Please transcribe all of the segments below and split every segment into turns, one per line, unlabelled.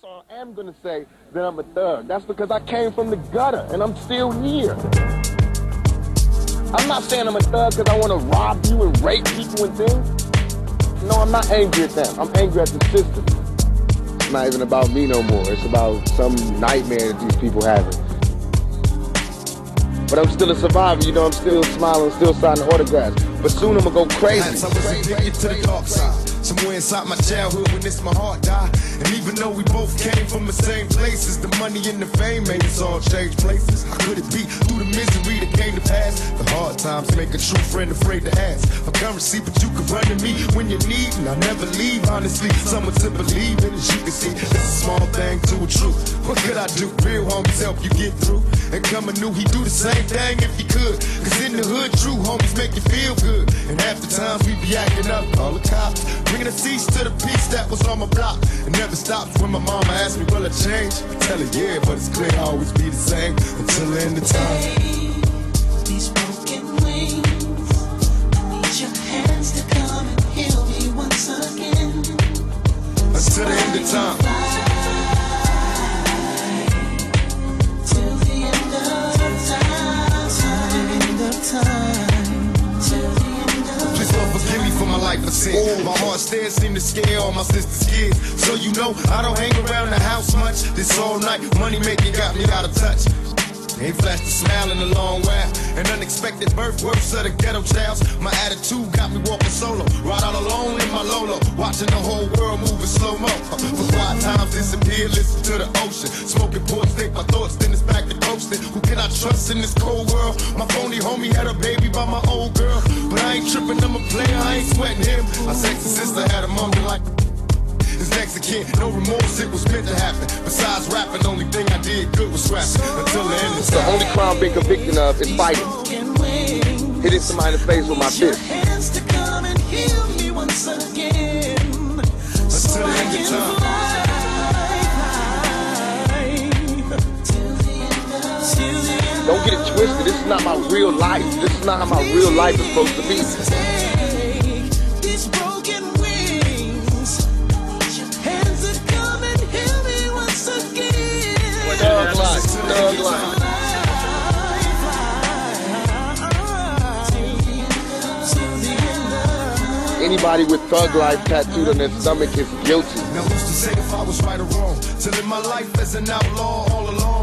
So I am gonna say that I'm a thug. That's because I came from the gutter and I'm still here. I'm not saying I'm a thug because I want to rob you and rape people and things. No, I'm not angry at them. I'm angry at the system. It's not even about me no more. It's about some nightmare that these people having. But I'm still a survivor, you know, I'm still smiling, still signing autographs. But soon I'm gonna go crazy.
I was addicted to the dark side. Somewhere inside my childhood when this my heart died. And even though we both came from the same places, the money and the fame made us all change places. How could it be through the misery that came to pass? The hard times make a true friend afraid to ask for currency, but you can run to me when you need, and I never leave. Honestly, someone to believe in, as you can see, it's a small thing to a truth. What could I do? Real homies help you get through. And coming new, he do the same thing if he could. Cause in the hood, true homies make you feel good. And the times we be acting up, all the cops. Bringing a cease to the peace that was on my block. It never stops when my mama asks me, will I change? I tell her, yeah, but it's clear I'll always be the same until the end of time.
These broken wings, I need your hands to come and heal me once again.
Until the end of time.
Till the end time. Till the end of time. Till the end of
Please forgive me for my life of sin. My heart still seem to scare all my sister's kids. So you know I don't hang around the house much. This all night money making got me out of touch. Ain't flashed a smile in a long while. An unexpected birth, worse of the ghetto childs. My attitude got me walking solo. Ride all alone in my Lolo. Watching the whole world move in slow mo. For quiet times disappear, listen to the ocean. Smoking port stick, my thoughts then it's back to coasting. Who can I trust in this cold world? My phony homie had a baby by my old girl. But I ain't tripping, I'm a player, I ain't sweating him. My sexy sister had a moment like his next of kin, no remorse, it was meant to happen. Besides rapping, only thing I did good was rapping. Until the end of
The only crime I've been convicted of is fighting. Hitting somebody in the face with my
Need your
fist.
hands to come and heal me once again. So
Until the
I
end of
can
time.
Don't get it twisted. This is not my real life. This is not how my real life is supposed to be.
Take these broken wings. Need your hands to come and heal me once again.
Thug life. Thug life. Anybody with thug life tattooed on their stomach is guilty.
Now who's to say if I was right or wrong? To live my life as an outlaw all along.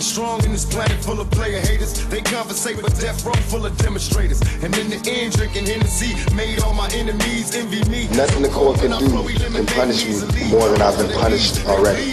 Remain strong in this planet full of player haters. They conversate with death row full of demonstrators. And in the end, drinking Hennessy made all my enemies envy me.
Nothing the court can do can punish me more than I've been punished already.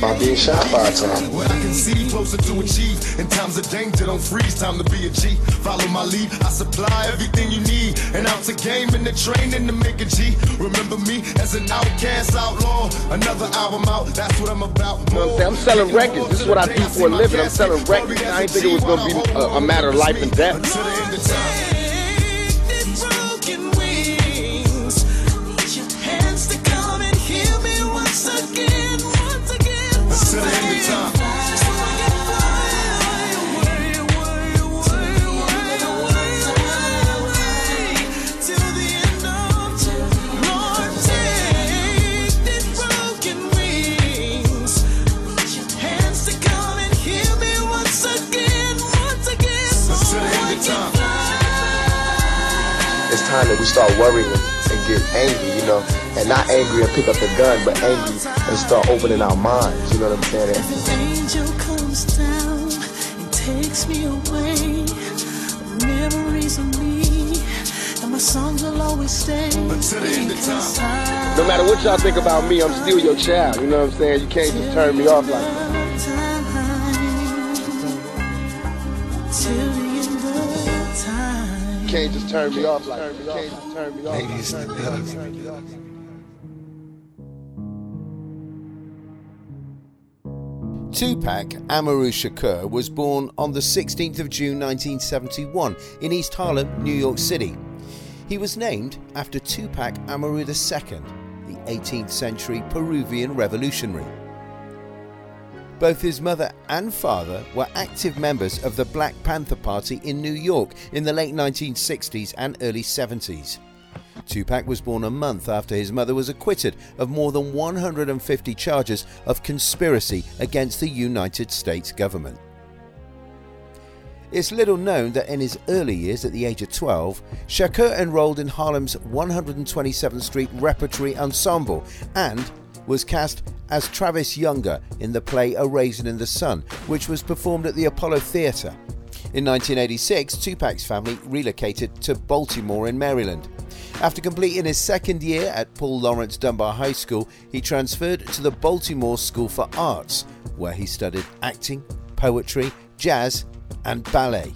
By being shot five times.
What I can see closer to achieve. In times of danger, don't freeze. Time to be a G. Follow my lead. I supply everything you need. And out to game in the training to make a G. Remember me as an outcast outlaw. Another album out. That's what I'm about.
You what I'm saying? I'm selling records. This is what I do for a living. I'm selling records. I didn't think it was gonna be a, a matter of life and death.
Start worrying and get angry, you know, and not angry and pick up the gun, but angry and start opening our minds. You know what I'm saying?
If an angel comes down and takes me away, the memories of me and my songs will always stay.
Until the end of time.
No matter what y'all think about me, I'm still your child. You know what I'm saying? You can't just turn me off like that. Can't just turn me off like that. You can't just turn me off.
Ladies and thugs.
Tupac Amaru Shakur was born on the 16th of June 1971 in East Harlem, New York City. He was named after Tupac Amaru II, the 18th century Peruvian revolutionary. Both his mother and father were active members of the Black Panther Party in New York in the late 1960s and early 70s. Tupac was born a month after his mother was acquitted of more than 150 charges of conspiracy against the United States government. It's little known that in his early years, at the age of 12, Shakur enrolled in Harlem's 127th Street Repertory Ensemble and was cast as Travis Younger in the play A Raisin in the Sun, which was performed at the Apollo Theatre. In 1986, Tupac's family relocated to Baltimore in Maryland. After completing his second year at Paul Laurence Dunbar High School, he transferred to the Baltimore School for Arts, where he studied acting, poetry, jazz, and ballet.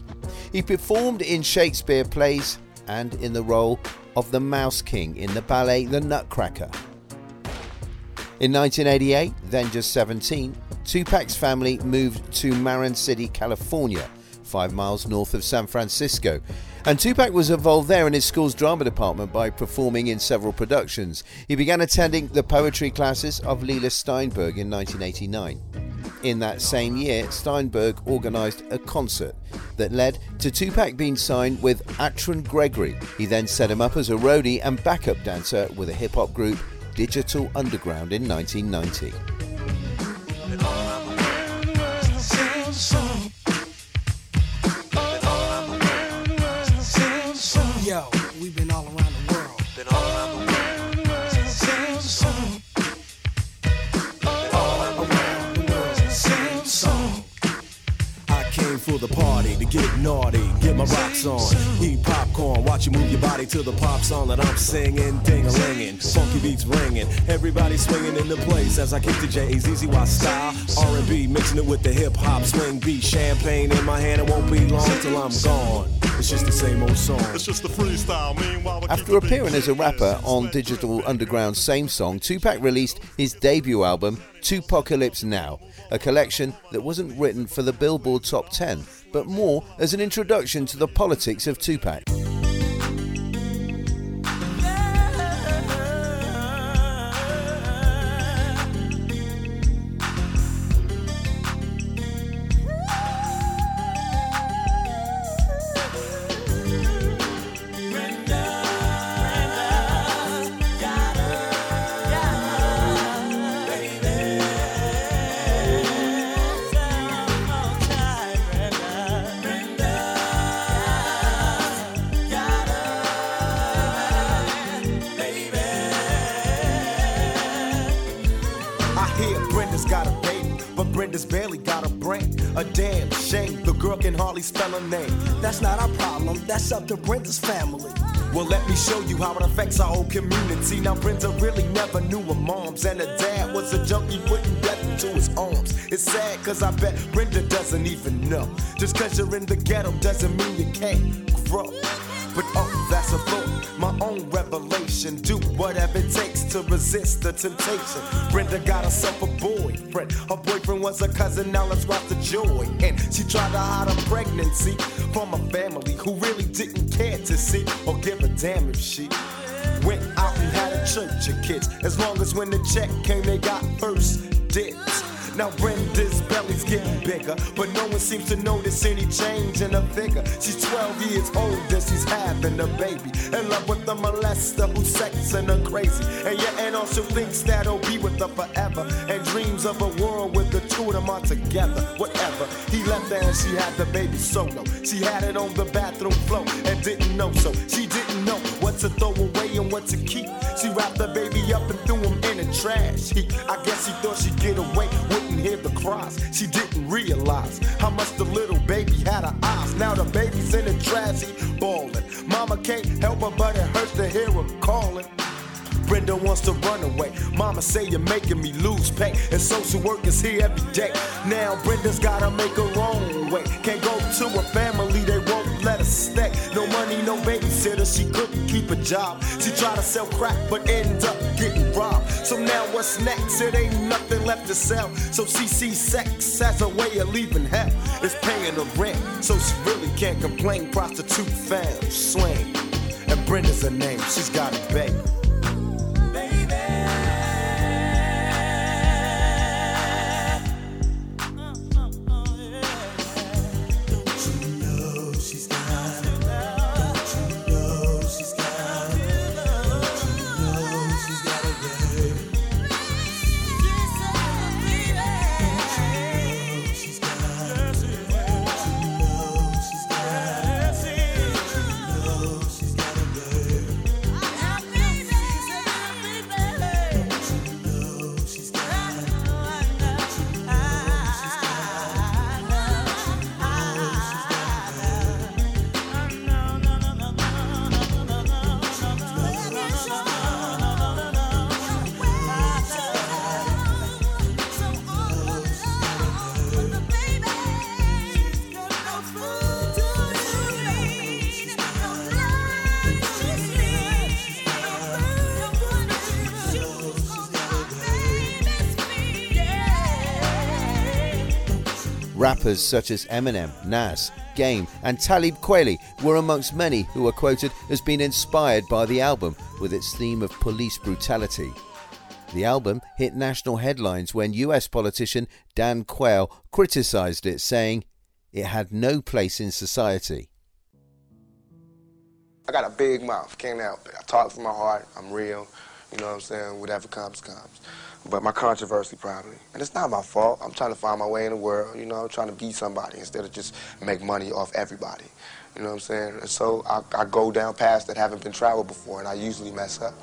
He performed in Shakespeare plays and in the role of the Mouse King in the ballet The Nutcracker. In 1988, then just 17, Tupac's family moved to Marin City, California, five miles north of San Francisco. And Tupac was involved there in his school's drama department by performing in several productions. He began attending the poetry classes of Leila Steinberg in 1989. In that same year, Steinberg organised a concert that led to Tupac being signed with Atron Gregory. He then set him up as a roadie and backup dancer with a hip hop group, Digital Underground, in 1990.
Yo, the
party to get naughty, get my rocks on, eat popcorn, watch you move your body to the pop song that I'm singing, ding a linging, funky beats ringing, everybody swinging in the place as I kick the J's easy Y style, R&B mixing it with the hip hop swing beat, champagne in my hand, it won't be long till I'm gone. It's just the same old song.
It's just a freestyle. Meanwhile, we
After appearing as a rapper on Digital. Underground's Same Song, Tupac released his debut album, 2Pacalypse Now, a collection that wasn't written for the Billboard Top 10, but more as an introduction to the politics of Tupac.
Affects our whole community. Now, Brenda really never knew her moms, and her dad was a junkie putting death into his arms. It's sad, cause I bet Brenda doesn't even know. Just cause you're in the ghetto doesn't mean you can't grow. But oh, that's a thought, my own revelation. Do whatever it takes to resist the temptation. Brenda got herself a boyfriend. Her boyfriend was a cousin, now let's watch the joy. And she tried to hide her pregnancy from a family who really didn't care to see or give a damn if she out and had a church of kids. As long as when the check came, they got first dibs. Now Brenda's belly's getting bigger, but no one seems to notice any change in her figure. She's 12 years old and she's having a baby. In love with the molester who's sexing her crazy. And your aunt also thinks that he'll be with her forever. And dreams of a world with the two of them are together. Whatever. He left her and she had the baby solo. She had it on the bathroom floor and didn't know so. She didn't know what to throw away and what to keep. She wrapped the baby up and threw him in the trash heap. I guess she thought she'd get away, wouldn't hear the cries. She didn't realize how much the little baby had her eyes. Now the baby's in the trash heap, bawling. Mama can't help her, but it hurts to hear her calling. Brenda wants to run away. Mama say you're making me lose pay. And social work is here every day. Now Brenda's gotta make her own way. Can't go to a family, No money, no babysitter, she couldn't keep a job. She tried to sell crack, but ended up getting robbed. So now what's next? It ain't nothing left to sell. So she sees sex as a way of leaving hell. It's paying the rent, so she really can't complain. Prostitute fam, swing. And Brenda's her name, she's got a baby.
Rappers such as Eminem, Nas, Game, and Talib Kweli were amongst many who are quoted as being inspired by the album with its theme of police brutality. The album hit national headlines when US politician Dan Quayle criticized it, saying it had no place in society.
I got a big mouth, help it. I talk from my heart, I'm real, you know what I'm saying? Whatever comes, comes. But my controversy probably. And it's not my fault. I'm trying to find my way in the world, you know, I'm trying to be somebody instead of just make money off everybody. You know what I'm saying? And so I, I go down paths that haven't been traveled before and I usually mess up.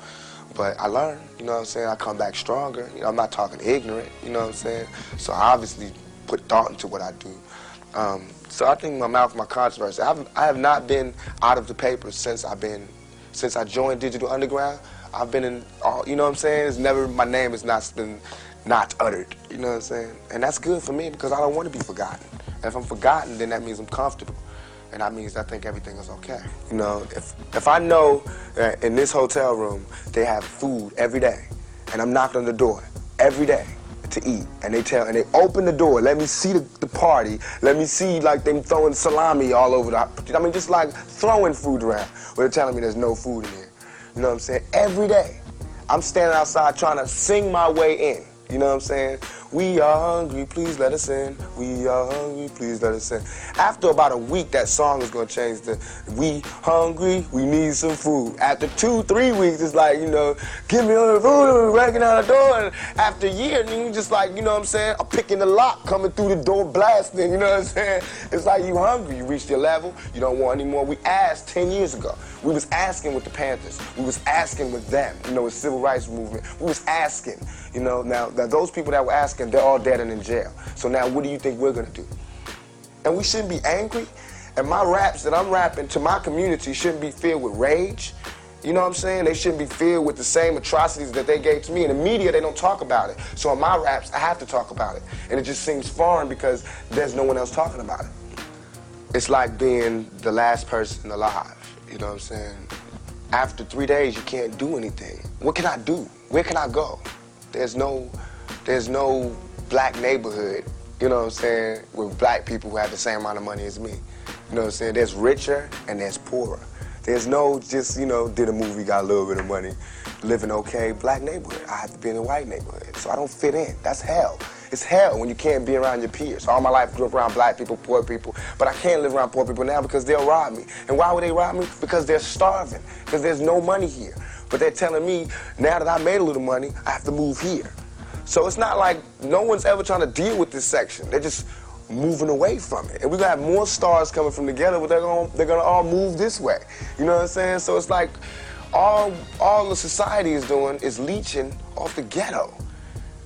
But I learn, you know what I'm saying? I come back stronger. You know, I'm not talking ignorant, you know what I'm saying? So I obviously put thought into what I do. Um, so I think my mouth, my controversy. I've, I have not been out of the papers since I've been, since I joined Digital Underground. I've been in, all, you know what I'm saying? It's never, my name has not been not uttered, you know what I'm saying? And that's good for me because I don't want to be forgotten. And if I'm forgotten, then that means I'm comfortable. And that means I think everything is okay. You know, if, if I know that in this hotel room they have food every day, and I'm knocking on the door every day to eat, and they tell, and they open the door, let me see the, the party, let me see like them throwing salami all over the, I mean, just like throwing food around, but they're telling me there's no food in here. You know what I'm saying? Every day, I'm standing outside trying to sing my way in. You know what I'm saying? We are hungry, please let us in. We are hungry, please let us in. After about a week, that song is gonna change to We hungry, we need some food. After two, three weeks, it's like, you know, give me all the food, breaking out the door. And after a year, then you just like, you know what I'm saying? I'm picking the lock, coming through the door, blasting, you know what I'm saying? It's like you hungry, you reached your level, you don't want any more. We asked 10 years ago. We was asking with the Panthers. We was asking with them, you know, with civil rights movement. We was asking, you know, now, now those people that were asking, they're all dead and in jail. So now what do you think we're gonna do? And we shouldn't be angry. And my raps that I'm rapping to my community shouldn't be filled with rage. You know what I'm saying? They shouldn't be filled with the same atrocities that they gave to me. In the media, they don't talk about it. So in my raps, I have to talk about it. And it just seems foreign because there's no one else talking about it. It's like being the last person alive. You know what I'm saying? After three days, you can't do anything. What can I do? Where can I go? There's no, there's no black neighborhood, you know what I'm saying, with black people who have the same amount of money as me. You know what I'm saying? There's richer and there's poorer. There's no just, you know, did a movie, got a little bit of money, living okay, black neighborhood. I have to be in a white neighborhood, so I don't fit in. That's hell. It's hell when you can't be around your peers. All my life grew up around black people, poor people, but I can't live around poor people now because they'll rob me. And why would they rob me? Because they're starving, because there's no money here. But they're telling me now that I made a little money, I have to move here. So it's not like no one's ever trying to deal with this section. They're just moving away from it. And we're gonna have more stars coming from together, but they're gonna they're gonna all move this way. You know what I'm saying? So it's like all all the society is doing is leeching off the ghetto.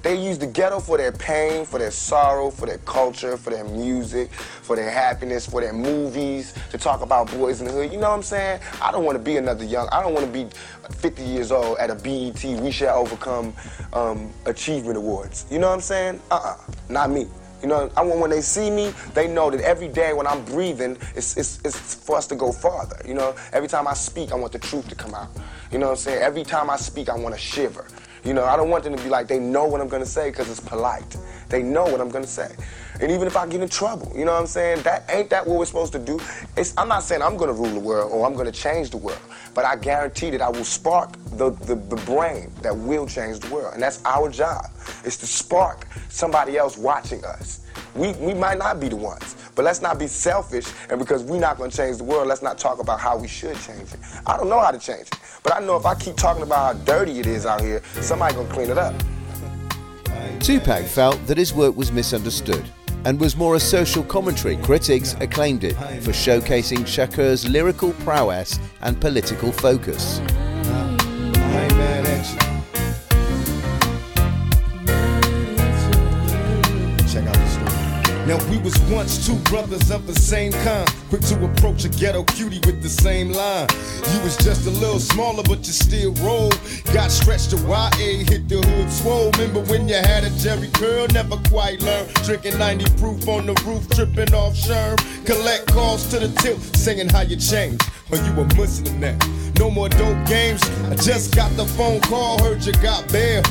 They use the ghetto for their pain, for their sorrow, for their culture, for their music, for their happiness, for their movies, to talk about boys in the hood. You know what I'm saying? I don't want to be another young, I don't want to be 50 years old at a BET, We Shall Overcome um, Achievement Awards. You know what I'm saying? Uh-uh, not me. You know, I want when they see me, they know that every day when I'm breathing, it's, it's, it's for us to go farther. You know, every time I speak, I want the truth to come out. You know what I'm saying? Every time I speak, I want to shiver. You know, I don't want them to be like, they know what I'm gonna say because it's polite. They know what I'm gonna say. And even if I get in trouble, you know what I'm saying? That ain't that what we're supposed to do? It's, I'm not saying I'm gonna rule the world or I'm gonna change the world, but I guarantee that I will spark the, the, the brain that will change the world. And that's our job, is to spark somebody else watching us. We, we might not be the ones, but let's not be selfish. And because we're not going to change the world, let's not talk about how we should change it. I don't know how to change it, but I know if I keep talking about how dirty it is out here, somebody going to clean it up.
Tupac felt that his work was misunderstood and was more a social commentary. Critics acclaimed it for showcasing Shakur's lyrical prowess and political focus.
Now we was once two brothers of the same kind, quick to approach a ghetto cutie with the same line. You was just a little smaller, but you still roll. Got stretched to YA, hit the hood swole. Remember when you had a Jheri curl? Never quite learned. Drinking 90 proof on the roof, tripping off Sherm. Collect calls to the tilt, singing how you changed. Or you a Muslim now? No more dope games. I just got the phone call, heard you got bail.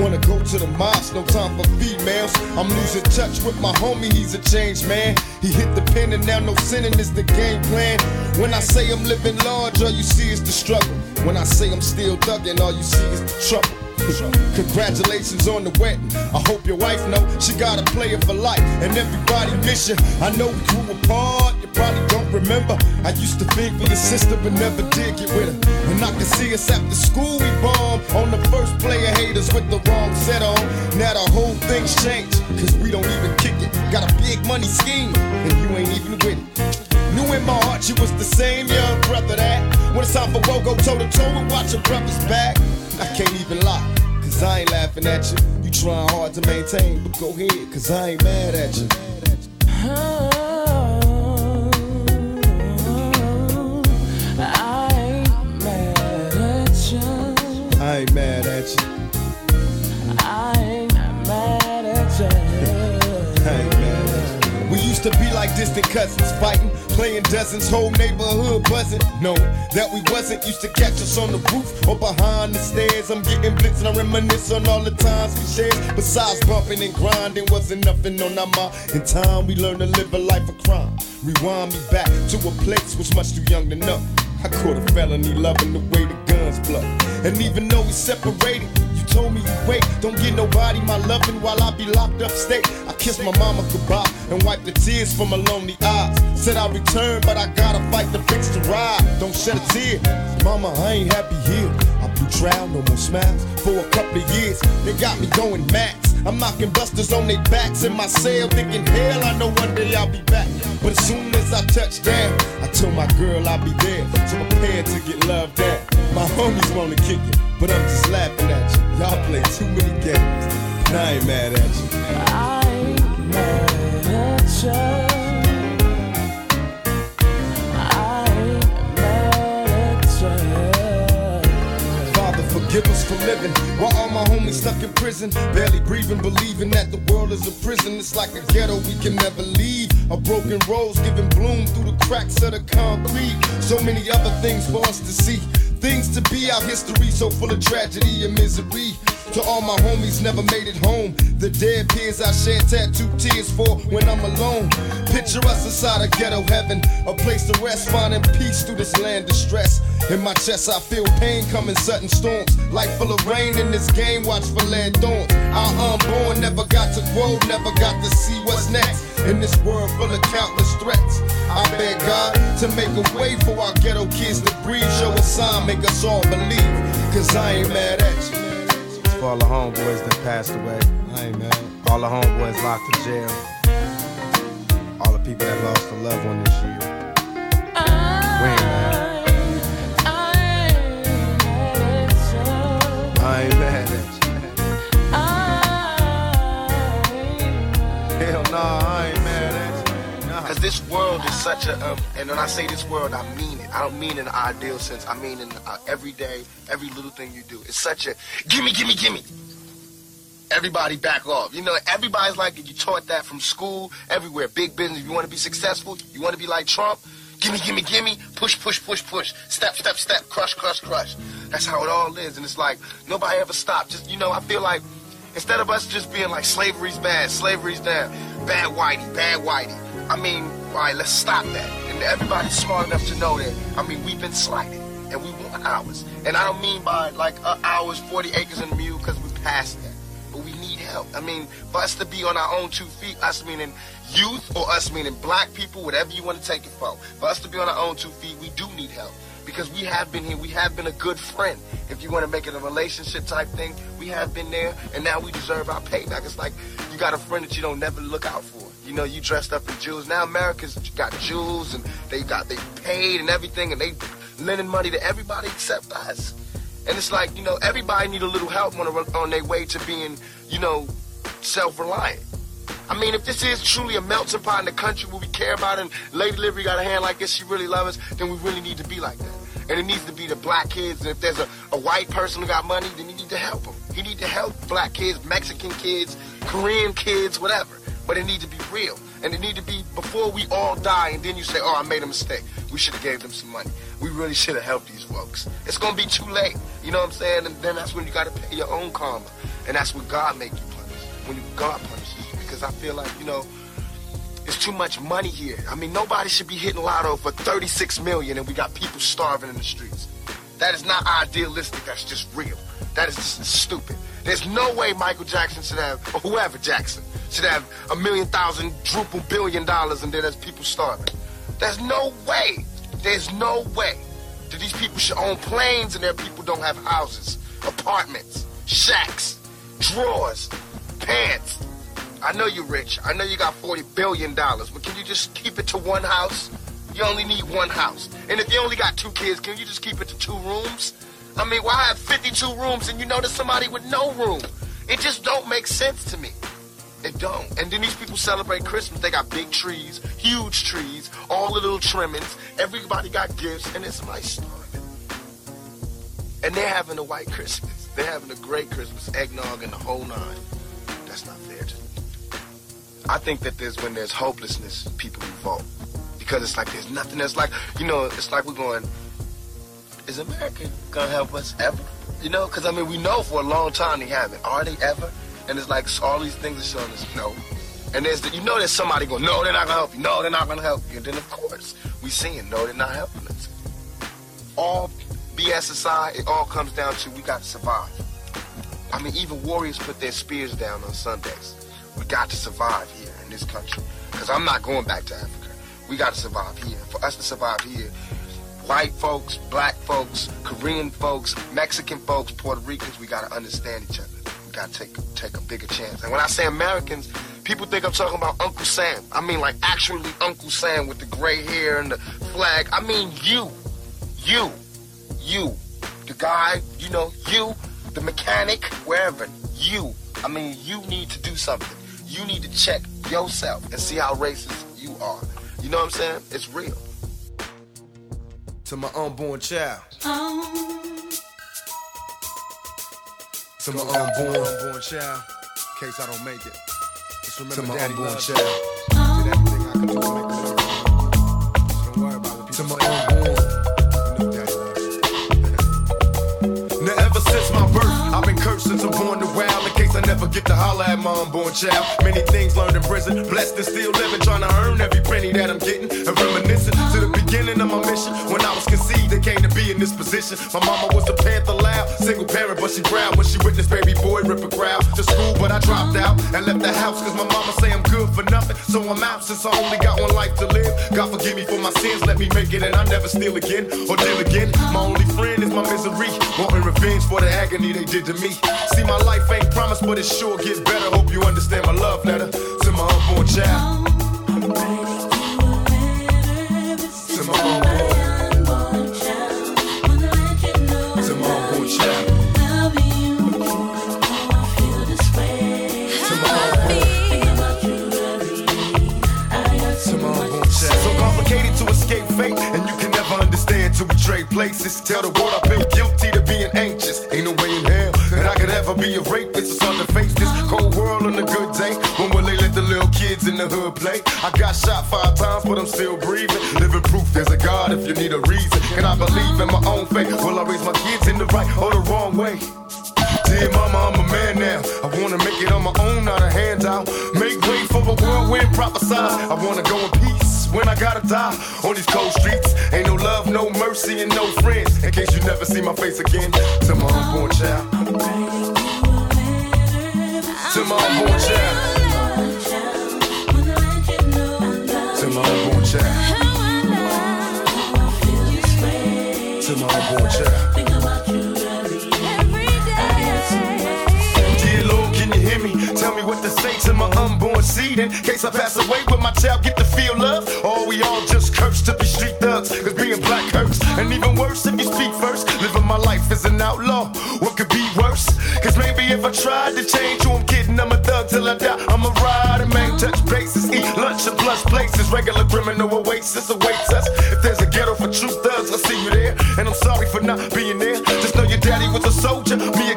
Wanna go to the mosque, no time for females. I'm losing touch with my homie, he's a changed man. He hit the pen and now no sinning is the game plan. When I say I'm living large, all you see is the struggle. When I say I'm still thugging, all you see is the trouble. Congratulations on the wedding. I hope your wife know she got a player for life, and everybody miss you. I know we grew apart. You probably don't remember. I used to think for your sister, but never did get with her. And I can see us after school we bomb on the first player haters with the wrong set on. Now the whole thing's changed, cause we don't even kick it. Got a big money scheme, and you ain't even with it. Knew in my heart you was the same young brother that when it's time for woe, go toe to toe and watch your brother's back. I can't even lie, cause I ain't laughing at you. You trying hard to maintain, but go ahead, cause I ain't mad at you.
I ain't mad at you.
I ain't mad to be like distant cousins, fighting, playing dozens, whole neighborhood buzzing. No, that we wasn't. Used to catch us on the roof or behind the stairs. I'm getting blitz and I reminisce on all the times we shared. Besides bumping and grinding, wasn't nothing on our mind. In time, we learned to live a life of crime. Rewind me back to a place was much too young to know. I caught a felony loving the way the guns blow. And even though we separated, told me wait. Don't get nobody my loving while I be locked up state. I kissed my mama goodbye and wiped the tears from my lonely eyes. Said I'll return, but I gotta fight to fix the ride. Don't shed a tear. Mama, I ain't happy here. Blew trial, no more smiles. For a couple of years, they got me going max. I'm knocking busters on their backs in my cell, thinking, hell, I know one day I'll be back. But as soon as I touch down, I told my girl I'll be there. So prepare to get loved at. My homies wanna kick it, but I'm just laughing at you. Y'all play too many games, and I ain't mad at you. Ah. For living while all my homies stuck in prison. Barely breathing, believing that the world is a prison. It's like a ghetto we can never leave. A broken rose giving bloom through the cracks of the concrete. So many other things for us to see. Things to be, our history so full of tragedy and misery. To all my homies never made it home. The dead peers I shed tattooed tears for when I'm alone. Picture us inside a ghetto heaven, a place to rest, finding peace through this land of stress. In my chest, I feel pain coming sudden storms. Life full of rain in this game, watch for lead thorns. Our unborn never got to grow, never got to see what's next. In this world full of countless threats, I beg God to make a way for our ghetto kids to breathe. Show a sign, make us all believe. Cause I ain't mad at you.
It's for all the homeboys that passed away.
I ain't mad.
All the homeboys locked in jail. All the people that lost a loved one this year. We ain't mad.
Ain't mad at you.
Hell nah, I ain't mad at you. Nah.
Because this world is such a, um, and when I say this world, I mean it. I don't mean in an ideal sense. I mean in uh, every day, every little thing you do. It's such a gimme, gimme, gimme. Everybody back off. You know, everybody's like you taught that from school, everywhere. Big business. You want to be successful. You want to be like Trump. Gimme, gimme, gimme. Push, push, push, push. Step, step, step. Crush, crush, crush. That's how it all is. And it's like nobody ever stopped. Just you know, I feel like instead of us just being like slavery's bad, slavery's down, bad whitey, bad whitey. I mean, all right, let's stop that. And everybody's smart enough to know that. I mean, we've been slighted, and we want ours. And I don't mean by like uh, ours, 40 acres and a mule, because we passed that. Help. I mean, for us to be on our own two feet, us meaning youth or us meaning black people, whatever you want to take it from. For us to be on our own two feet, we do need help. Because we have been here, we have been a good friend. If you want to make it a relationship type thing, we have been there, and now we deserve our payback. It's like you got a friend that you don't never look out for. You know, you dressed up in jewels. Now America's got jewels, and they got they paid and everything, and they lending money to everybody except us. And it's like you know, everybody need a little help on, a, on their way to being, you know, self-reliant. I mean, if this is truly a melting pot in the country where we care about and Lady Liberty got a hand like this, she really loves us, then we really need to be like that. And it needs to be the black kids, and if there's a, a white person who got money, then you need to help them. You need to help black kids, Mexican kids, Korean kids, whatever. but it need to be real. And it need to be before we all die and then you say, oh, I made a mistake. We should have gave them some money. We really should have helped these folks. It's to be too late. You know what I'm saying? And then that's when you got to pay your own karma. And that's when God make you punish. When God punishes you. Because I feel like, you know, it's too much money here. I mean, nobody should be hitting lotto for 36 million and we got people starving in the streets. That is not idealistic. That's just real. That is just stupid. There's no way Michael Jackson should have, or whoever Jackson, should have a million thousand, druple billion dollars and then there's people starving. There's no way. There's no way that these people should own planes and their people don't have houses, apartments, shacks, drawers, pants. I know you're rich. I know you got $40 billion, but can you just keep it to one house? You only need one house. And if you only got two kids, can you just keep it to two rooms? I mean, why have 52 rooms and you there's somebody with no room? It just don't make sense to me. It don't. And then these people celebrate Christmas. They got big trees, huge trees, all the little trimmings. Everybody got gifts, and it's somebody starving. And they're having a white Christmas. They're having a great Christmas, eggnog and the whole nine. That's not fair to me. I think that there's when there's hopelessness, people revolt. Because it's like there's nothing that's like, you know, it's like we're going, is America gonna help us ever? You know, because I mean, we know for a long time they haven't. Are they ever? And it's like all these things are showing us no. And there's the, you know there's somebody going, no, they're not gonna help you. No, they're not gonna help you. And then of course we seeing no, they're not helping us. All BS aside, it all comes down to we got to survive. I mean, even warriors put their spears down on Sundays. We got to survive here in this country. Because I'm not going back to Africa. We got to survive here. For us to survive here, white folks, black folks, Korean folks, Mexican folks, Puerto Ricans, we got to understand each other. We got to take, take a bigger chance. And when I say Americans, people think I'm talking about Uncle Sam. I mean like actually Uncle Sam with the gray hair and the flag. I mean you. You. You. The guy, you know, you, the mechanic, wherever. You. I mean, you need to do something. You need to check yourself and see how racist you are. You know what I'm saying? It's real.
To my unborn child. To my unborn, unborn child. In case I don't make it. Just remember to my Daddy unborn child. Holler at my unborn child. Many things learned in prison, blessed and still living, trying to earn every penny that I'm getting. And reminiscing to the beginning of my mission. When I was conceived, they came to be in this position. My mama was a panther loud, single parent, but she growled when she witnessed baby boy rip a crowd to school. But I dropped out and left the house cause my mama say I'm good for nothing. So I'm out since I only got one life to live. God forgive me for my sins, let me make it and I never steal again or deal again. My only friend is my misery, wanting revenge for the agony they did to me. See, my life ain't promised, but it sure gets better. Hope you understand my love letter to my unborn child. Places. Tell the world I feel guilty to being anxious. Ain't no way in hell that I could ever be a rapist. On a good day. When will they let the little kids in the hood play? I got shot five times, but I'm still breathing. Living proof there's a God if you need a reason. Can I believe in my own faith? Will I raise my kids in the right or the wrong way? Dear mama, I'm a man now. I wanna make it on my own, not a handout. Make way for a whirlwind, prophesize. I wanna go in peace when I gotta die on these cold streets. Ain't no love, no mercy, and no friends. In case you never see my face again, to my unborn child. To my me? Tell me what to say to my unborn seed in case I pass away. Will my child get to feel love? Or we all just cursed to be street thugs? Cause being black hurts. And even worse if you speak first. Living my life as an outlaw. What could be If I tried to change who I'm kidding, I'm a thug till I die. I'm a rider, man, touch bases, eat lunch in plus places. Regular criminal oasis awaits us. If there's a ghetto for true thugs, I see you there. And I'm sorry for not being there. Just know your daddy was a soldier. Me against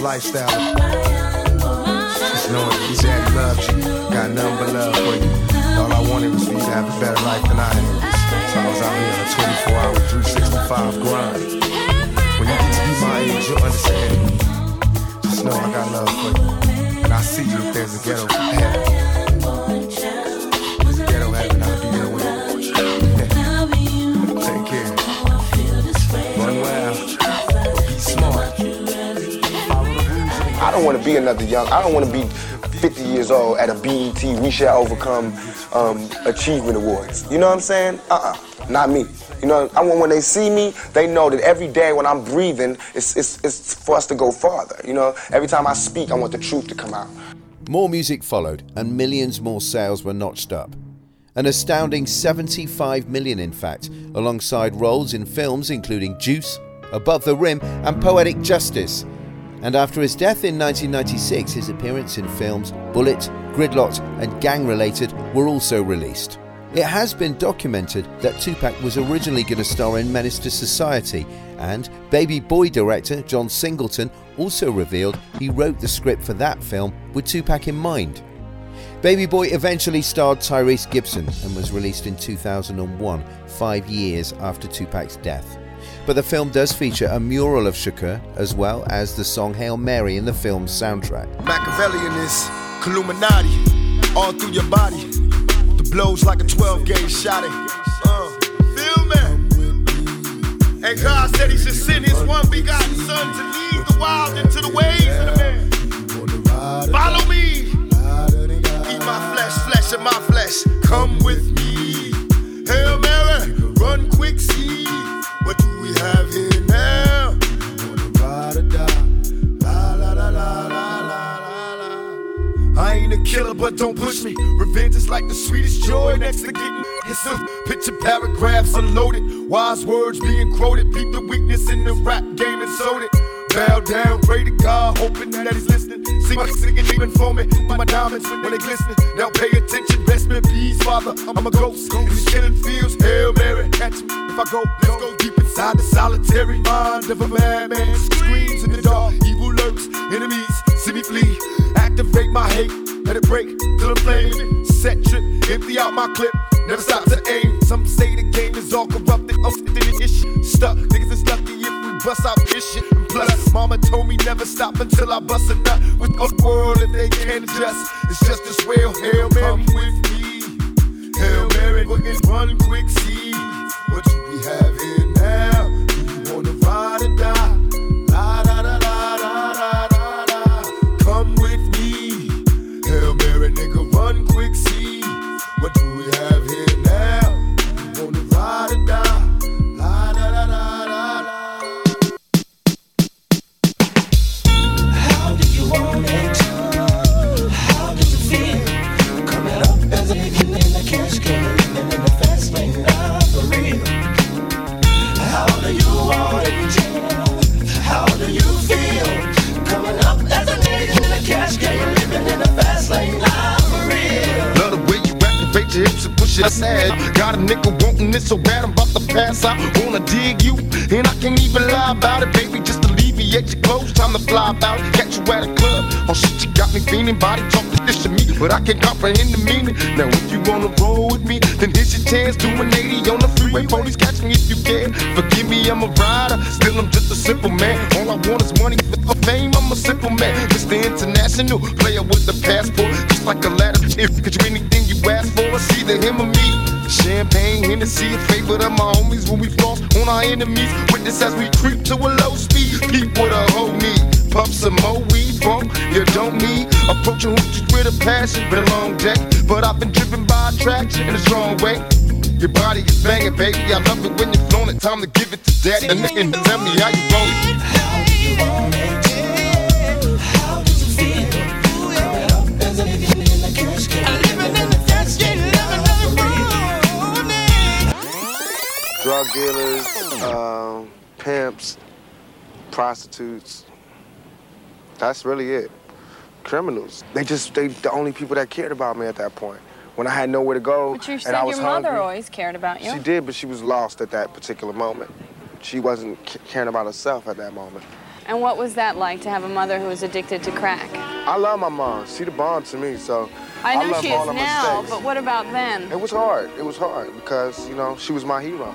lifestyle. Just knowing that daddy loves you, got nothing but love for you. All I wanted was for you to have a better life than I had. So I was out here on a 24 hour, 365 grind. When you get to be my age, you'll understand. Just know I got love for you. And I see you if there's a ghetto heaven.
I don't want to be another young. I don't want to be 50 years old at a BET We Shall Overcome um, Achievement Awards. You know what I'm saying? Uh-uh, not me. You know, I want when they see me, they know that every day when I'm breathing, it's, it's, it's for us to go farther. You know, every time I speak, I want the truth to come out.
More music followed, and millions more sales were notched up. An astounding 75 million, in fact, alongside roles in films including Juice, Above the Rim, and Poetic Justice. And after his death in 1996, his appearance in films Bullet, Gridlock'd, and Gang Related were also released. It has been documented that Tupac was originally going to star in Menace to Society, and Baby Boy director John Singleton also revealed he wrote the script for that film with Tupac in mind. Baby Boy eventually starred Tyrese Gibson and was released in 2001, five years after Tupac's death. But the film does feature a mural of Shakur as well as the song Hail Mary in the film's soundtrack.
Machiavellian is Illuminati all through your body. The blows like a 12 gauge shot. Uh, feel me? And God said He should send His one begotten Son to lead the wild into the ways of the man. Follow me. Eat my flesh, flesh of my flesh. Come with me. Hail Mary, run quick, see. We have here now? Ride or die. La la la la la la la. I ain't a killer, but don't push me. Revenge is like the sweetest joy next to getting hits of picture paragraphs unloaded. Wise words being quoted. Beat the weakness in the rap game and sold it. Bow down, pray to God, hoping that he's listening. See my singing even for me. My diamonds when they glistening. Now pay attention, rest in peace, Father. I'm a ghost. In these killing fields, Hail Mary, catch me if I go. Let's go deep inside the solitary mind of a madman. Screams in the dark, evil lurks, enemies see me flee. Activate my hate, let it break till I'm flaming. Set trip, empty out my clip. Never stop to aim. Some say the game is all corrupted. I'm ish. Stuck, told me never stop until I bust a nut. With a world that they can't adjust. It's just as well. Hail Mary, come with me. Hail Mary, go and run quick, see. Nigga wanting it so bad I'm about to pass out. Wanna dig you, and I can't even lie about it, baby. Just alleviate your clothes, time to fly about. Catch you at a club. Oh shit, you got me feeling, body talking this to me, but I can't comprehend the meaning. Now if you wanna roll with me, then here's your chance. Do an 80 on the freeway, police catch me if you can. Forgive me, I'm a rider, still I'm just a simple man. All I want is money, for fame. I'm a simple man, Mr. International player with the passport, just like a ladder. If could you anything you ask for, it's either him or me. Champagne, Hennessy, a favorite of my homies when we floss on our enemies. Witness as we creep to a low speed. Peep what a hoe need. Puff some more weed, bump, you don't need. Approaching hoochies with a passion, been a long day. But I've been driven by attraction in a strong way. Your body is banging, baby. I love it when you're flown it. Time to give it to daddy. The nigga tell me how you roll it.
How you want it?
Drug dealers, um, pimps, prostitutes. That's really it. Criminals. They just they the only people that cared about me at that point. when I had nowhere to go and I was hungry.
But you
and
said
I
your mother
hungry.
always cared about you.
She did, but she was lost at that particular moment. She wasn't caring about herself at that moment.
And what was that like to have a mother who was addicted to crack?
I love my mom. She the bomb to me, so
I know
love
she is now, but what about then?
It was hard. It was hard because, you know, she was my hero.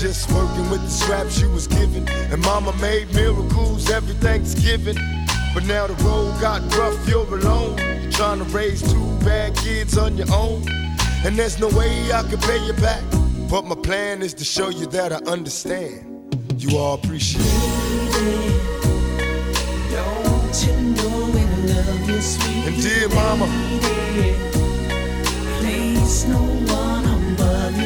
Just working with the scraps you was given. And mama made miracles every Thanksgiving. But now the road got rough, you're alone. You're trying to raise two bad kids on your own. And there's no way I can pay you back. But my plan is to show you that I understand. You all appreciate it.
Don't you know we love you, sweet
And dear mama,
Place no one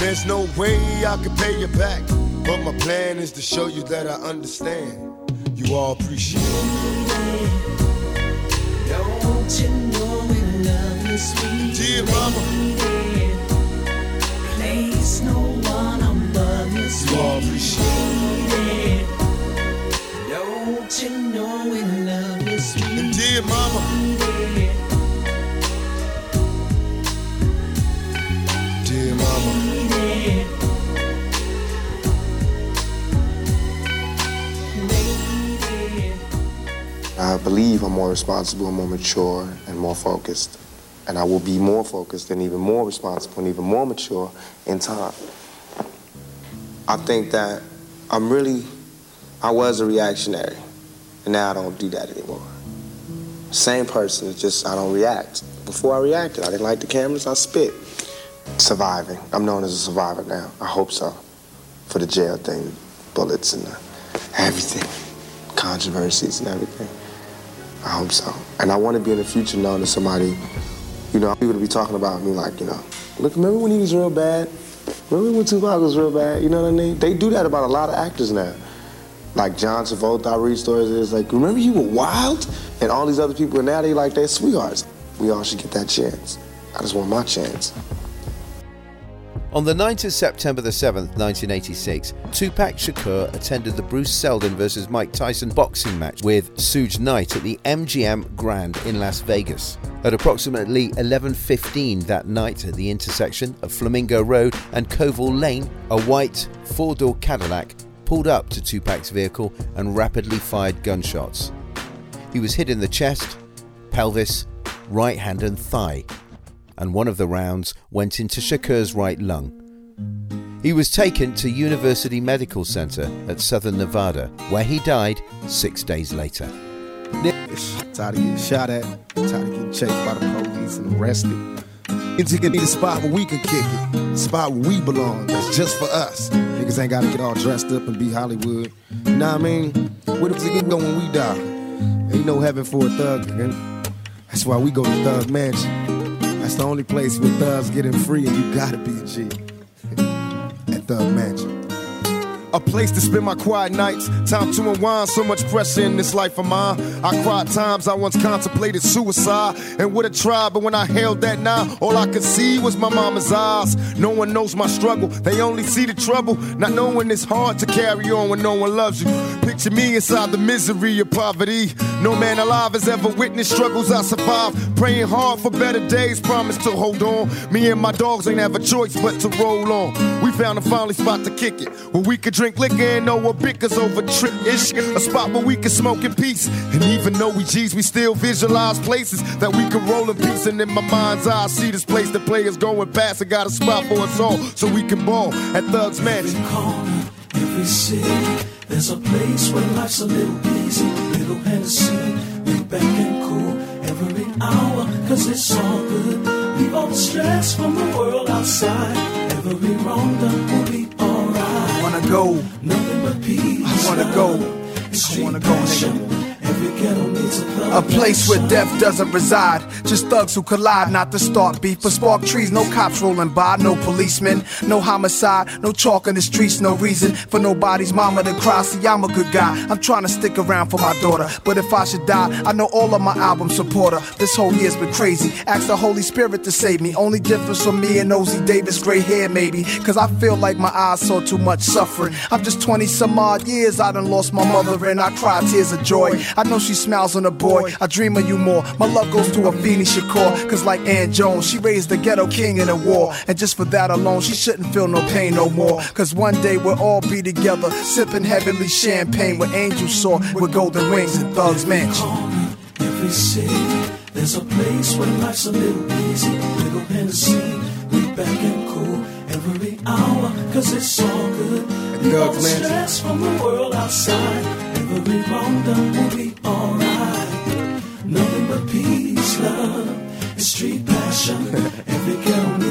There's no way I can pay you back. But my plan is to show you that I understand. You all appreciate it.
Don't you know we love you, sweet
Dear mama,
Place no one above you,
you all appreciate it.
Don't you know we love you, sweet
And dear mama, dear
I believe I'm more responsible, more mature, and more focused. And I will be more focused and even more responsible and even more mature in time. I think that I'm really, I was a reactionary, and now I don't do that anymore. Same person, it's just I don't react. Before I reacted, I didn't like the cameras, I spit. Surviving. I'm known as a survivor now. I hope so. For the jail thing, bullets and everything, controversies and everything. I hope so. And I want to be in the future known as somebody, you know, people to be talking about me like, you know, look, remember when he was real bad? Remember when Tupac was real bad? You know what I mean? They do that about a lot of actors now. Like John Travolta, I read stories, it's like, remember you were wild? And all these other people, and now they like they're sweethearts. We all should get that chance. I just want my chance.
On the 9th of September the 7th, 1986, Tupac Shakur attended the Bruce Seldon vs Mike Tyson boxing match with Suge Knight at the MGM Grand in Las Vegas. At approximately 11:15 that night at the intersection of Flamingo Road and Koval Lane, a white four-door Cadillac pulled up to Tupac's vehicle and rapidly fired gunshots. He was hit in the chest, pelvis, right hand and thigh and one of the rounds went into Shakur's right lung. He was taken to University Medical Center at Southern Nevada, where he died six days later.
Tired of getting shot at, tired of getting chased by the police and arrested. Niggas need a spot where we can kick it, a spot where we belong, that's just for us. Niggas ain't gotta get all dressed up and be Hollywood. You know what I mean? Where the niggas go when we die? Ain't no heaven for a thug, nigga. That's why we go to Thug Mansion. That's the only place where thugs getting free and you gotta be a G. At Thug Mansion.
A place to spend my quiet nights. Time to unwind. So much pressure in this life of mine. I cried times I once contemplated suicide and would have tried, but when I held that knife, all I could see was my mama's eyes. No one knows my struggle. They only see the trouble. Not knowing it's hard to carry on when no one loves you. Picture me inside the misery of poverty. No man alive has ever witnessed struggles I survived. Praying hard for better days. Promise to hold on. Me and my dogs ain't have a choice but to roll on. We found a finally spot to kick it where we could drink liquor and know what bickers over trip ish. A spot where we can smoke in peace. And even though we G's, we still visualize places that we can roll in peace. And in my mind's eye, I see this place the players going past. I got a spot for us all so we can ball at Thugs Mansion.
Every corner, Every city, there's a place where life's a little easy, little Hennessy, we back and cool every hour, cause it's all good. Leave all the stress from the world outside. Every wrong done will be alright.
Wanna go,
Nothing but peace.
I wanna go. I wanna go, nigga.
A
place where death doesn't reside. Just thugs who collide, not to start beef. But spark trees, no cops rolling by, no policemen, no homicide, no chalk in the streets, no reason for nobody's mama to cry. See, I'm a good guy. I'm trying to stick around for my daughter. But if I should die, I know all of my album support her. This whole year's been crazy. Ask the Holy Spirit to save me. Only difference from me and Ossie Davis, gray hair maybe. Cause I feel like my eyes saw too much suffering. I'm just 20 some odd years, I done lost my mother and I cry tears of joy. I know she smiles on a boy. I dream of you more. My love goes to Afeni Shakur. Cause like Ann Jones, she raised the ghetto king in a war. And just for that alone, she shouldn't feel no pain no more. Cause one day we'll all be together, sipping heavenly champagne with angels soar with golden wings and thugs mansion.
Every city, there's a place where life's a little easy, little Hennessy, we back and cool every hour, cause it's all good. Leave all the stress from the world outside, every wrong done will be alright. Nothing but peace, love, and street passion. Every thug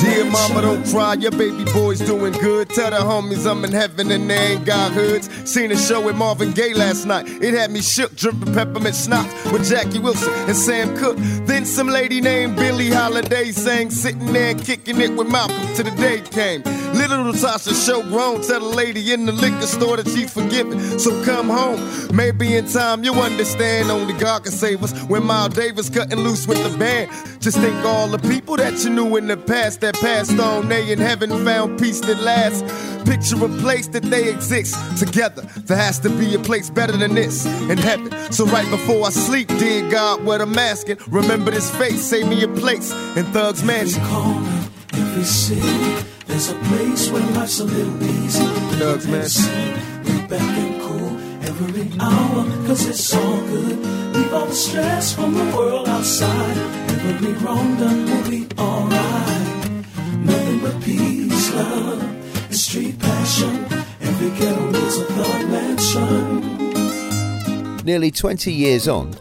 Dear mama, don't cry, your baby boy's doing good. Tell the homies I'm in heaven and they ain't got hoods. Seen a show with Marvin Gaye last night. It had me shook, dripping peppermint schnapps with Jackie Wilson and Sam Cooke. Then some lady named Billie Holiday sang, sitting there kicking it with Malcolm till the day came. Little Latasha show grown, tell the lady in the liquor store that she's forgiven. So come home, maybe in time you'll understand. Only God can save us. When Miles Davis cutting loose with the band, just think all the people that you knew in the past that passed on. They in heaven found peace that lasts. Picture a place that they exist together. There has to be a place better than this in heaven. So right before I sleep, dear God, what I'm asking, remember this face, save me a place in Thug's Mansion.
every city, there's a place where life's a little easy.
Thugs, man.
We back and every hour, cause it's all good. Leave all the stress from the world outside. Every wrong done will be alright. Nothing but peace, love, and street passion. Every ghetto needs a thug mansion.
Nearly 20 years on,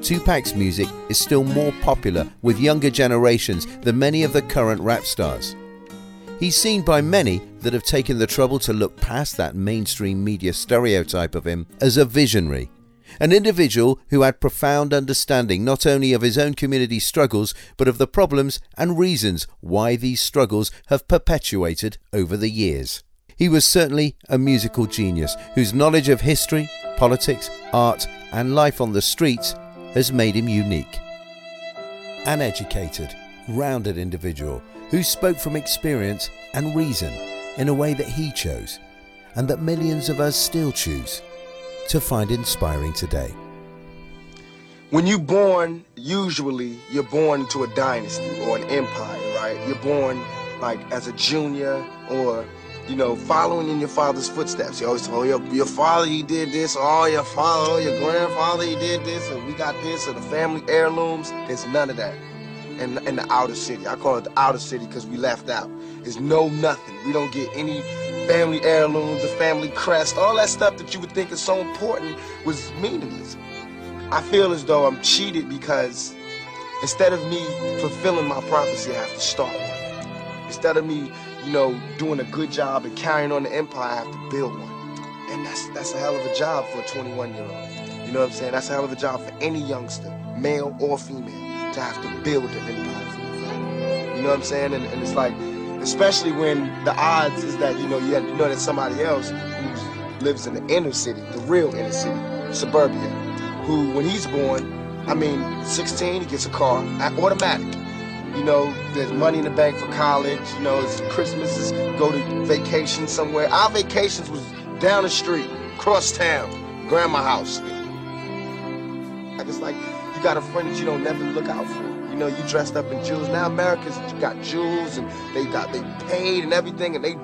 Tupac's music is still more popular with younger generations than many of the current rap stars. He's seen by many that have taken the trouble to look past that mainstream media stereotype of him as a visionary, an individual who had profound understanding not only of his own community struggles, but of the problems and reasons why these struggles have perpetuated over the years. He was certainly a musical genius whose knowledge of history, politics, art, and life on the streets has made him unique. An educated, rounded individual who spoke from experience and reason in a way that he chose and that millions of us still choose to find inspiring today.
When you're born, usually you're born into a dynasty or an empire, right? You're born like as a junior or, you know, following in your father's footsteps. You always tell oh, your, your father he did this, or oh, your father, or your grandfather he did this, and we got this, or the family heirlooms. There's none of that in, in the outer city. I call it the outer city because we left out. It's no nothing. We don't get any family heirlooms, the family crest, all that stuff that you would think is so important was meaningless. I feel as though I'm cheated because instead of me fulfilling my prophecy, I have to start one. Instead of me, you know, doing a good job and carrying on the empire, I have to build one. And that's that's a hell of a job for a 21 year old. You know what I'm saying? That's a hell of a job for any youngster, male or female, to have to build an empire. You know what I'm saying? And, and it's like, especially when the odds is that you know you, have, know that somebody else who lives in the inner city, the real inner city, suburbia, who when he's born, I mean, 16, he gets a car, automatic. You know, there's money in the bank for college. You know, it's Christmas, is go to vacation somewhere. Our vacations was down the street, cross town, grandma house. Like it's like got a friend that you don't never look out for. You know, you dressed up in jewels. Now America's got jewels and they got they paid and everything and they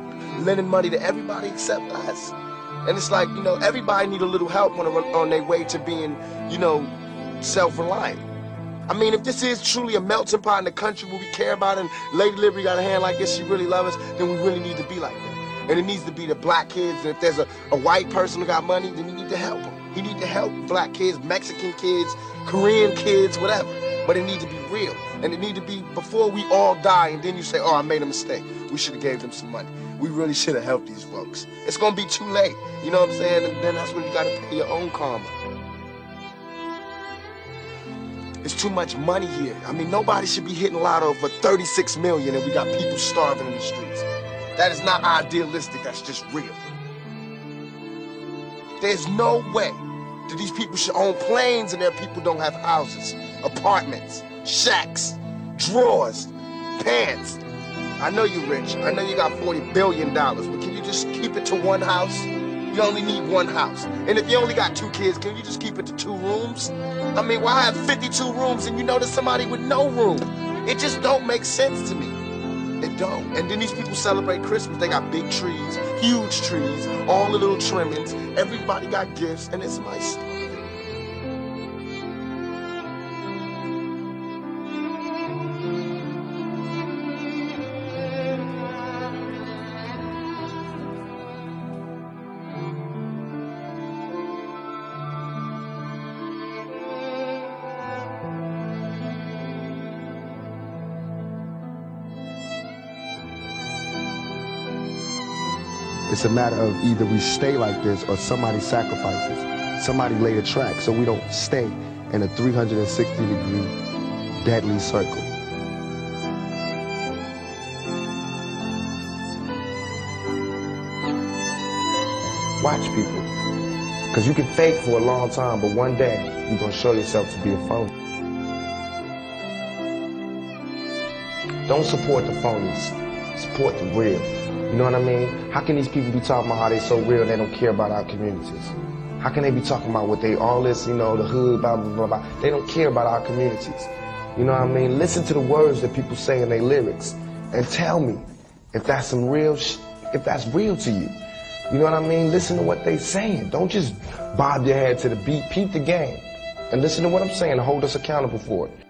lending money to everybody except us. And it's like, you know, everybody need a little help on, on their way to being, you know, self-reliant. I mean, if this is truly a melting pot in the country where we care about and Lady Liberty got a hand like this, she really loves us, then we really need to be like that. And it needs to be the black kids. And if there's a, a white person who got money, then you need to help them. You need to help black kids, Mexican kids, Korean kids, whatever. But it needs to be real. And it need to be before we all die and then you say, oh, I made a mistake. We should have gave them some money. We really should have helped these folks. It's going to be too late. You know what I'm saying? And then that's when you got to pay your own karma. It's too much money here. I mean, nobody should be hitting lotto for 36 million and we got people starving in the streets. That is not idealistic, that's just real. There's no way that these people should own planes and their people don't have houses, apartments, shacks, drawers, pants. I know you're rich. I know you got 40 billion dollars, but can you just keep it to one house? You only need one house. And if you only got two kids, can you just keep it to two rooms? I mean, why have 52 rooms and you know there's somebody with no room? It just don't make sense to me. It don't. And then these people celebrate Christmas. They got big trees, huge trees, all the little trimmings. Everybody got gifts, and it's my story.
It's a matter of either we stay like this or somebody sacrifices. Somebody laid a track so we don't stay in a 360 degree deadly circle. Watch people. Because you can fake for a long time, but one day you're going to show yourself to be a phony. Don't support the phonies. Support the real. You know what I mean? How can these people be talking about how they so real and they don't care about our communities? How can they be talking about what they all this, you know, the hood, blah, blah, blah, blah. They don't care about our communities. You know what I mean? Listen to the words that people say in their lyrics and tell me if that's some real, if that's real to you. You know what I mean? Listen to what they saying. Don't just bob your head to the beat. Peep the game. And listen to what I'm saying hold us accountable for it.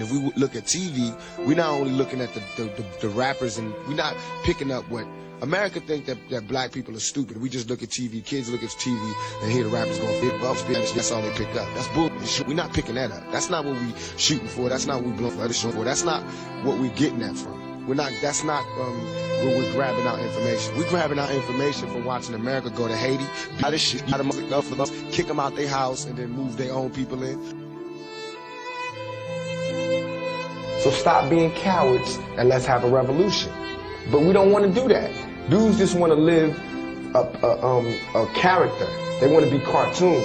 And if we look at TV, we're not only looking at the, the, the, the rappers and we're not picking up what
America think that, that black people are stupid. We just look at TV. Kids look at TV and hear the rappers going flip up, spin. That's all they pick up. That's bullshit. We're not picking that up. That's not what we shooting for. That's not what we blowing for. That's for. That's not what we're getting that from. We're not. That's not um, where we're grabbing our information. We're grabbing our information from watching America go to Haiti, buy this shit, enough for them, kick them out their house, and then move their own people in.
So stop being cowards and let's have a revolution. But we don't want to do that. Dudes just want to live a, a, um, a character. They want to be cartoon.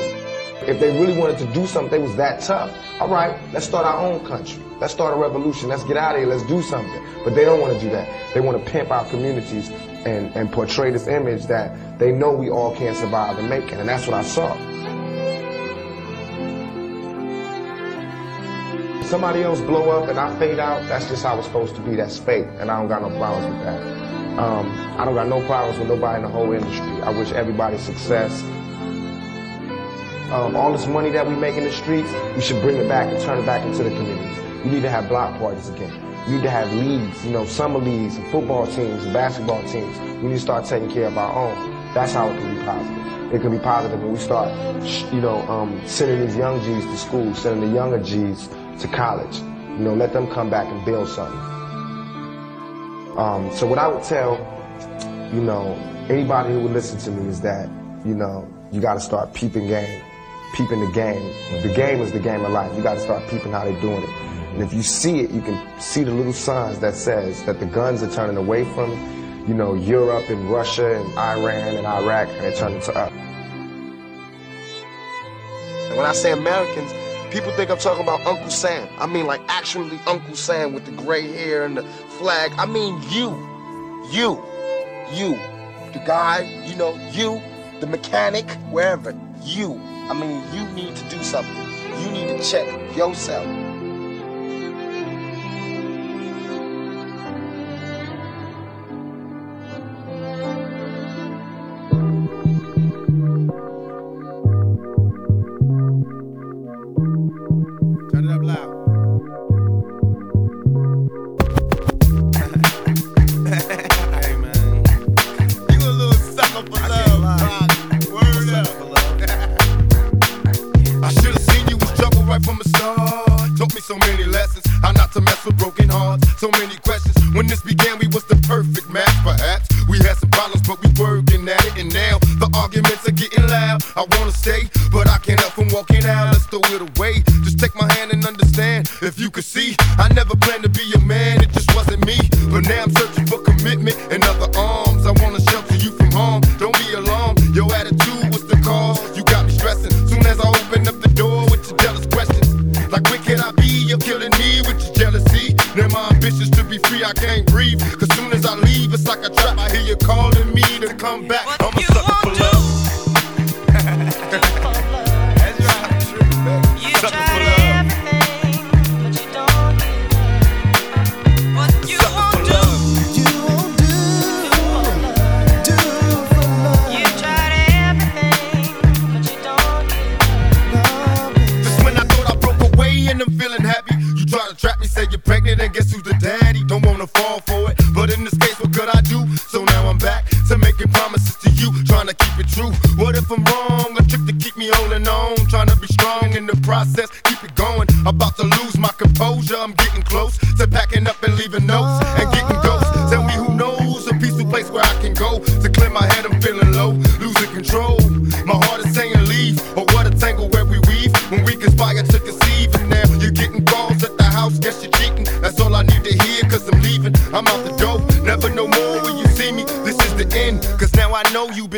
If they really wanted to do something, they was that tough. All right, let's start our own country. Let's start a revolution. Let's get out of here. Let's do something. But they don't want to do that. They want to pimp our communities and, and portray this image that they know we all can't survive and make it. And that's what I saw. Somebody else blow up and I fade out, that's just how it's supposed to be. That's fate, and I don't got no problems with that. Um, I don't got no problems with nobody in the whole industry. I wish everybody success. Um, all this money that we make in the streets, we should bring it back and turn it back into the community. We need to have block parties again. We need to have leagues, you know, summer leagues, football teams, basketball teams. We need to start taking care of our own. That's how it can be positive. It can be positive when we start, you know, um, sending these young G's to school, sending the younger G's to college. You know, let them come back and build something. Um, so what I would tell, you know, anybody who would listen to me is that, you know, you got to start peeping game, peeping the game. The game is the game of life. You got to start peeping how they're doing it. And if you see it, you can see the little signs that says that the guns are turning away from, you know, Europe and Russia and Iran and Iraq, and they're turning to us. And when I say Americans, People think I'm talking about Uncle Sam. I mean, like, actually Uncle Sam with the gray hair and the flag. I mean, you. You. You. The guy, you know, you. The mechanic, wherever. You. I mean, you need to do something. You need to check yourself.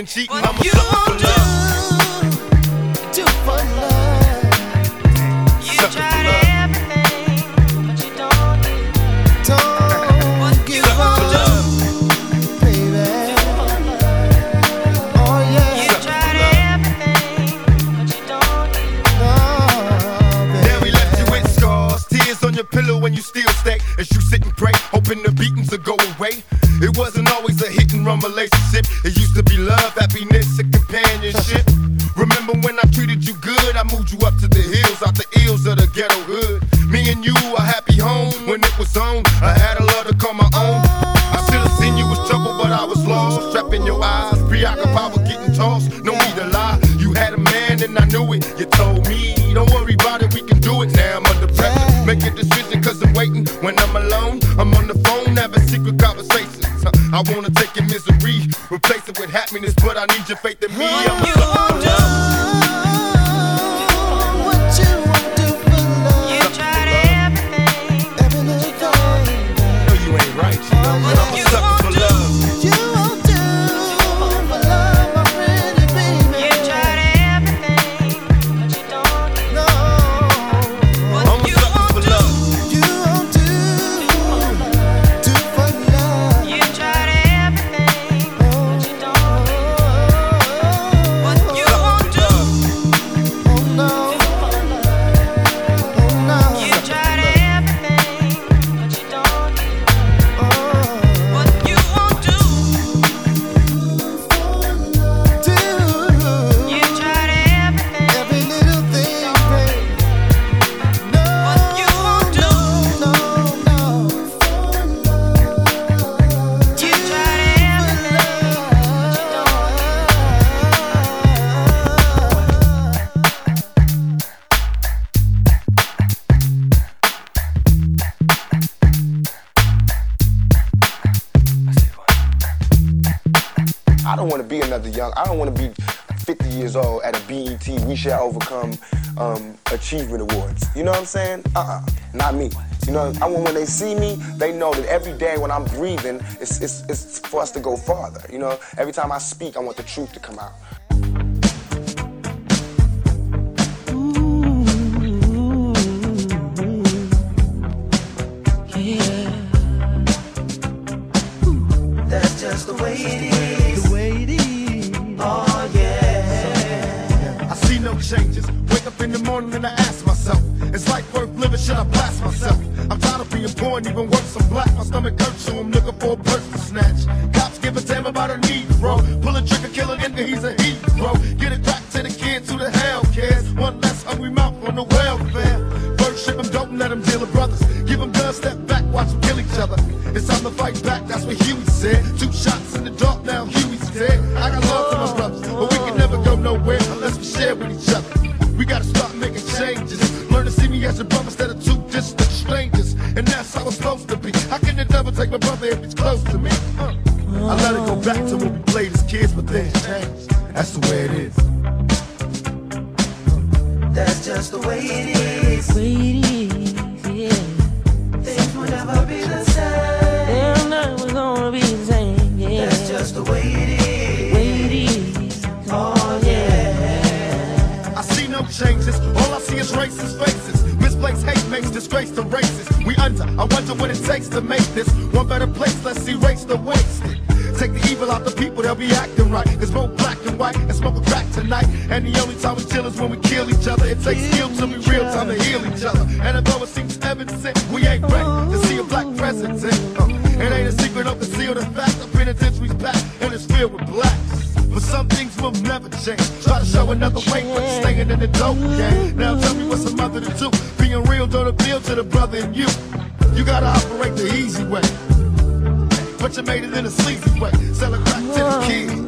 Cheating. I'm a sucker
young. I don't want to be 50 years old at a BET. We shall overcome um, achievement awards. You know what I'm saying? Uh-uh, not me. You know, I want when they see me, they know that every day when I'm breathing, it's, it's, it's for us to go farther. You know, every time I speak, I want the truth to come out.
That's just the way it is.
And I ask myself, is life worth living? Should I blast myself? I'm tired of being poor and even worse, I'm black. My stomach hurts, so I'm looking for a purse to snatch. Cops give a damn about a Negro. Pull a trigger, kill a nigga, he's a hero. Brother if he's close to me? Uh. I let it go back to when we played as kids, but things changed. That's the way it is.
That's just the way it is. Things will never be the same. That's just the way it is. Oh yeah.
I see no changes. All I see is racist faces. Hate makes disgrace to races. We under. I wonder what it takes to make this one better place. Let's erase the wasted. Take the evil out the people, they'll be acting right. There's more black and white and smoke a crack tonight. And the only time we chill is when we kill each other. It takes skill to be real time to heal each other. And although it seems evident, we ain't ready to see a black president. Uh, it ain't a secret, don't conceal the fact. The penitentiary's packed and it's filled with blacks. But some things will never change. Try to show another way, but you're staying in the dope game. Now tell me what's a mother to do. Being real don't appeal to the brother in you. You gotta operate the easy way. But you made it in a sleazy way. Sell a crack to the kids.